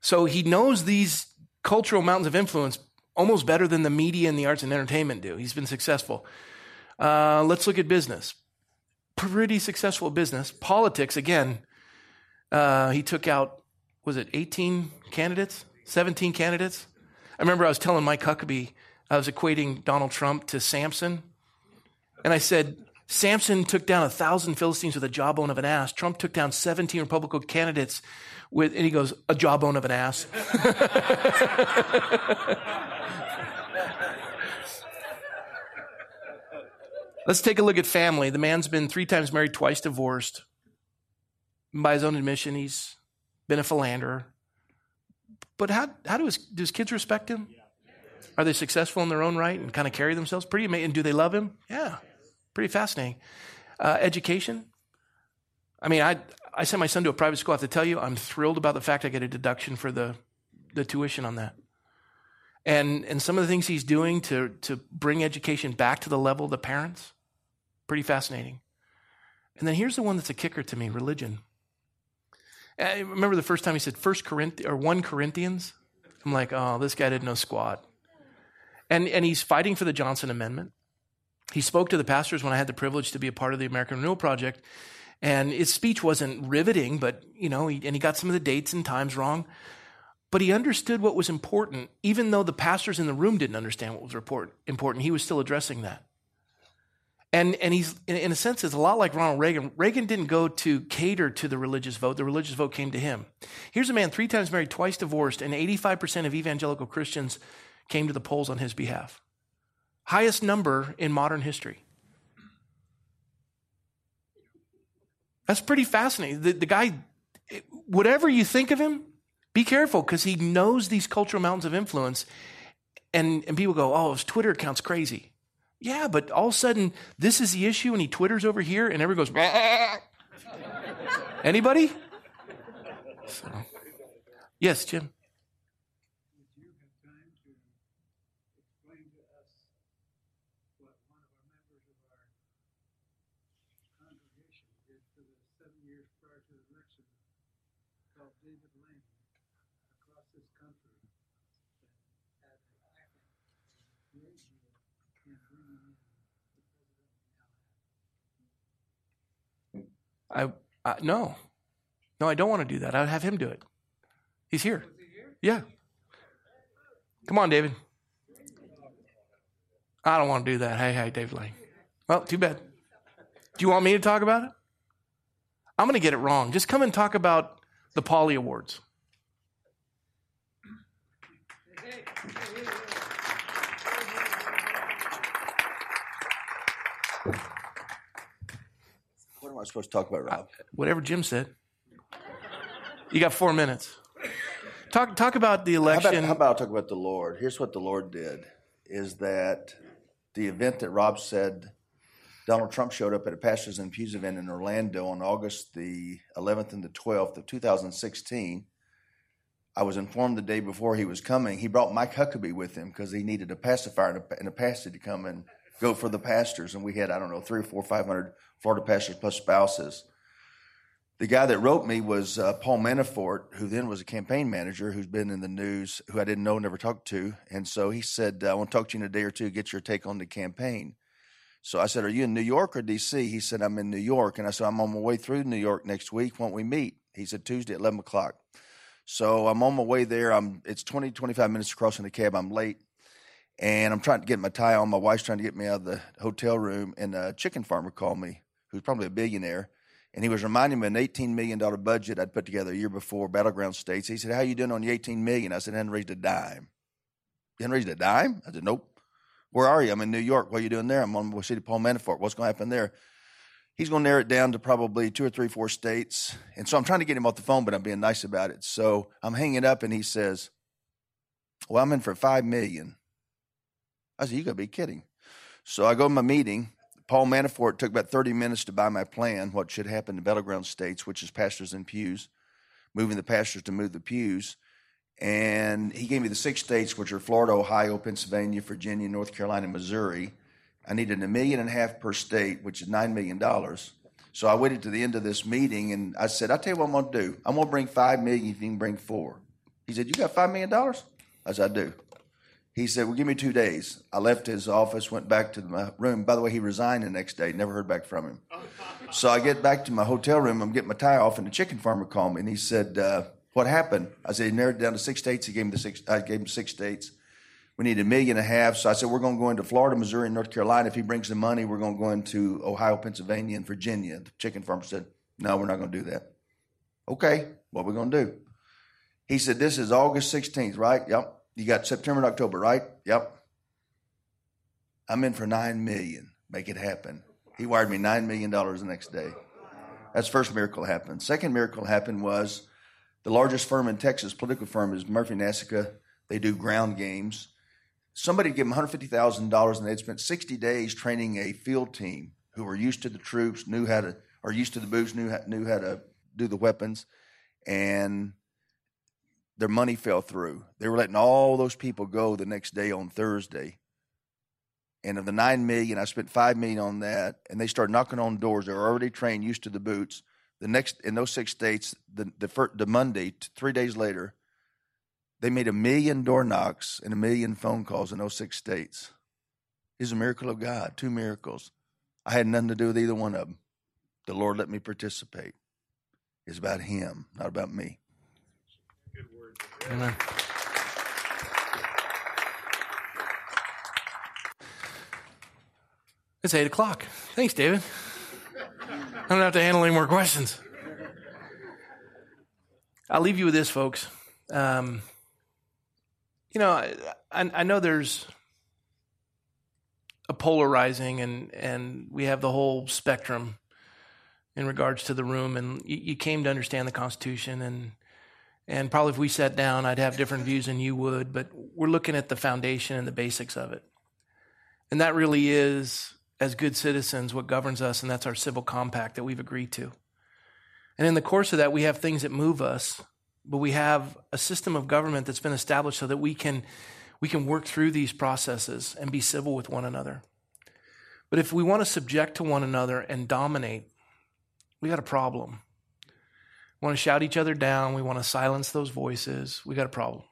So he knows these cultural mountains of influence almost better than the media and the arts and entertainment do. He's been successful. Uh, let's look at business. Pretty successful business. Politics, again, uh, he took out, was it 18 candidates? 17 candidates? I remember I was telling Mike Huckabee, I was equating Donald Trump to Samson. And I said, Samson took down a thousand Philistines with a jawbone of an ass. Trump took down 17 Republican candidates with, and he goes, a jawbone of an ass. *laughs* Let's take a look at family. The man's been three times married, twice divorced. By his own admission, he's been a philanderer. But how, how do his, do his kids respect him? Are they successful in their own right and kind of carry themselves? Pretty amazing. And do they love him? Yeah. Pretty fascinating. Uh, education. I mean, I, I sent my son to a private school. I have to tell you, I'm thrilled about the fact I get a deduction for the, the tuition on that. And, and some of the things he's doing to, to bring education back to the level of the parents, pretty fascinating. And then here's the one that's a kicker to me religion. I remember the first time he said First Corinthians or one Corinthians. I'm like, oh, this guy didn't know squat. And and he's fighting for the Johnson Amendment. He spoke to the pastors when I had the privilege to be a part of the American Renewal Project, and his speech wasn't riveting, but you know, he, and he got some of the dates and times wrong. But he understood what was important, even though the pastors in the room didn't understand what was important. He was still addressing that. And, and he's, in, a sense, it's a lot like Ronald Reagan. Reagan didn't go to cater to the religious vote, the religious vote came to him. Here's a man three times married, twice divorced, and 85% of evangelical Christians came to the polls on his behalf. Highest number in modern history. That's pretty fascinating. The, the guy, whatever you think of him, be careful because he knows these cultural mountains of influence. And, and people go, oh, his Twitter account's crazy. Yeah, but all of a sudden, this is the issue, and he twitters over here, and everyone goes, anybody? So. Yes, Jim. Would you have time to explain to us what one of our members of our congregation did for the seven years prior to the election, called David Lane, across this country, that had an acting great deal in bringing in the president we now have. I, I no, no, I don't want to do that. I'd have him do it. He's here. Yeah. Come on, David. I don't want to do that. Hey, hey, David Lane. Well, too bad. Do you want me to talk about it? I'm going to get it wrong. Just come and talk about the Polly Awards. I supposed to talk about, Rob? Whatever Jim said. You got four minutes. Talk talk about the How election. about, how about talk about the Lord? Here's what the Lord did: is that the event that Rob said Donald Trump showed up at a Pastors and Pews event in Orlando on August the 11th and the 12th of 2016. I was informed the day before he was coming. He brought Mike Huckabee with him because he needed a pacifier and a, and a pastor to come and go for the pastors. And we had, I don't know, three or four, 500 Florida pastors plus spouses. The guy that wrote me was uh, Paul Manafort, who then was a campaign manager who's been in the news, who I didn't know, never talked to. And so he said, I want to talk to you in a day or two, get your take on the campaign. So I said, Are you in New York or DC? He said, I'm in New York. And I said, I'm on my way through New York next week. Won't we meet? He said, Tuesday at 11 o'clock. So I'm on my way there. I'm it's 20, 25 minutes across in the cab. I'm late. And I'm trying to get my tie on. My wife's trying to get me out of the hotel room. And a chicken farmer called me, who's probably a billionaire. And he was reminding me of an $18 million budget I'd put together a year before, Battleground States. He said, How you doing on the $18 million? I said, I hadn't raised a dime. You hadn't raised a dime? I said, Nope. Where are you? I'm in New York. What are you doing there? I'm on the city Paul Manafort. What's going to happen there? He's going to narrow it down to probably two or three, four states. And so I'm trying to get him off the phone, but I'm being nice about it. So I'm hanging up, and he says, "Well, I'm in for five million. I said, "You got to be kidding!" So I go to my meeting. Paul Manafort took about 30 minutes to buy my plan, what should happen in battleground states, which is pastors and pews, moving the pastors to move the pews. And he gave me the six states, which are Florida, Ohio, Pennsylvania, Virginia, North Carolina, Missouri. I needed a million and a half per state, which is $9 million. So I waited to the end of this meeting and I said, I'll tell you what I'm going to do. I'm going to bring 5 million if you can bring four. He said, You got $5 million? I said, I do. He said, Well, give me two days. I left his office, went back to my room. By the way, he resigned the next day, never heard back from him. *laughs* So I get back to my hotel room, I'm getting my tie off, and the chicken farmer called me and he said, uh, What happened? I said, He narrowed it down to six states. He gave me the six, I gave him six states. We need a million and a half. So I said, We're going to go into Florida, Missouri, and North Carolina. If he brings the money, we're going to go into Ohio, Pennsylvania, and Virginia. The chicken farmer said, No, we're not going to do that. Okay, what are we going to do? He said, This is August 16th, right? Yep. You got September and October, right? Yep. I'm in for nine million. Make it happen. He wired me nine million dollars the next day. That's first miracle happened. Second miracle happened was the largest firm in Texas, political firm, is Murphy Nasica. They do ground games. Somebody gave them $150,000 and they'd spent 60 days training a field team who were used to the troops, knew how to, or used to the boots, knew how, knew how to do the weapons. And their money fell through. They were letting all those people go the next day on Thursday. And of the nine million, I spent five million on that. And they started knocking on doors. They were already trained, used to the boots. The next in those six states, the the, first, the Monday, three days later, they made a million door knocks and a million phone calls in those six states. It's a miracle of God. Two miracles. I had nothing to do with either one of them. The Lord let me participate. It's about Him, not about me. Amen. It's eight o'clock. Thanks, David. I don't have to handle any more questions. I'll leave you with this, folks. Um, you know, I, I, I know there's a polarizing, and and we have the whole spectrum in regards to the room, and you, you came to understand the Constitution, and and probably if we sat down, I'd have different views than you would, but we're looking at the foundation and the basics of it, and that really is, as good citizens, what governs us, and that's our civil compact that we've agreed to. And in the course of that, we have things that move us, but we have a system of government that's been established so that we can we can work through these processes and be civil with one another. But if we want to subject to one another and dominate, we got a problem. We want to shout each other down, we want to silence those voices, we got a problem.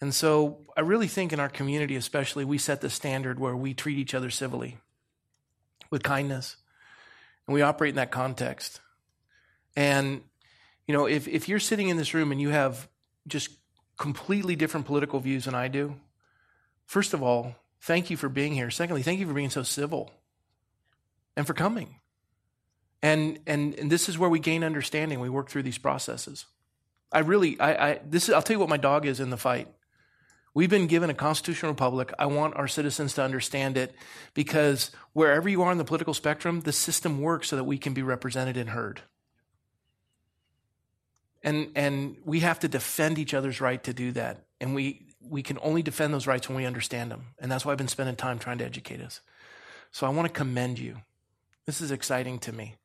And so I really think in our community, especially, we set the standard where we treat each other civilly with kindness. And we operate in that context. And, you know, if, if you're sitting in this room and you have just completely different political views than I do, first of all, thank you for being here. Secondly, thank you for being so civil and for coming. And, and, and this is where we gain understanding. We work through these processes. I really, I, I, this is, I'll tell you what my dog is in the fight. We've been given a constitutional republic. I want our citizens to understand it because wherever you are on the political spectrum, the system works so that we can be represented and heard. And, and we have to defend each other's right to do that. And we, we can only defend those rights when we understand them. And that's why I've been spending time trying to educate us. So I want to commend you. This is exciting to me.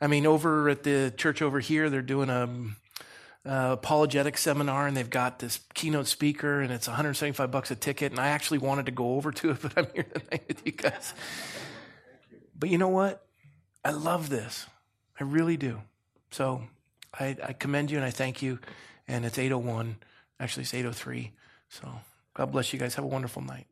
I mean, over at the church over here, they're doing a apologetic seminar, and they've got this keynote speaker, and it's 175 bucks a ticket. And I actually wanted to go over to it, *laughs* but I'm here tonight with you guys. But you know what? I love this. I really do. So I, I commend you and I thank you. And it's 801. Actually, it's 803. So God bless you guys. Have a wonderful night.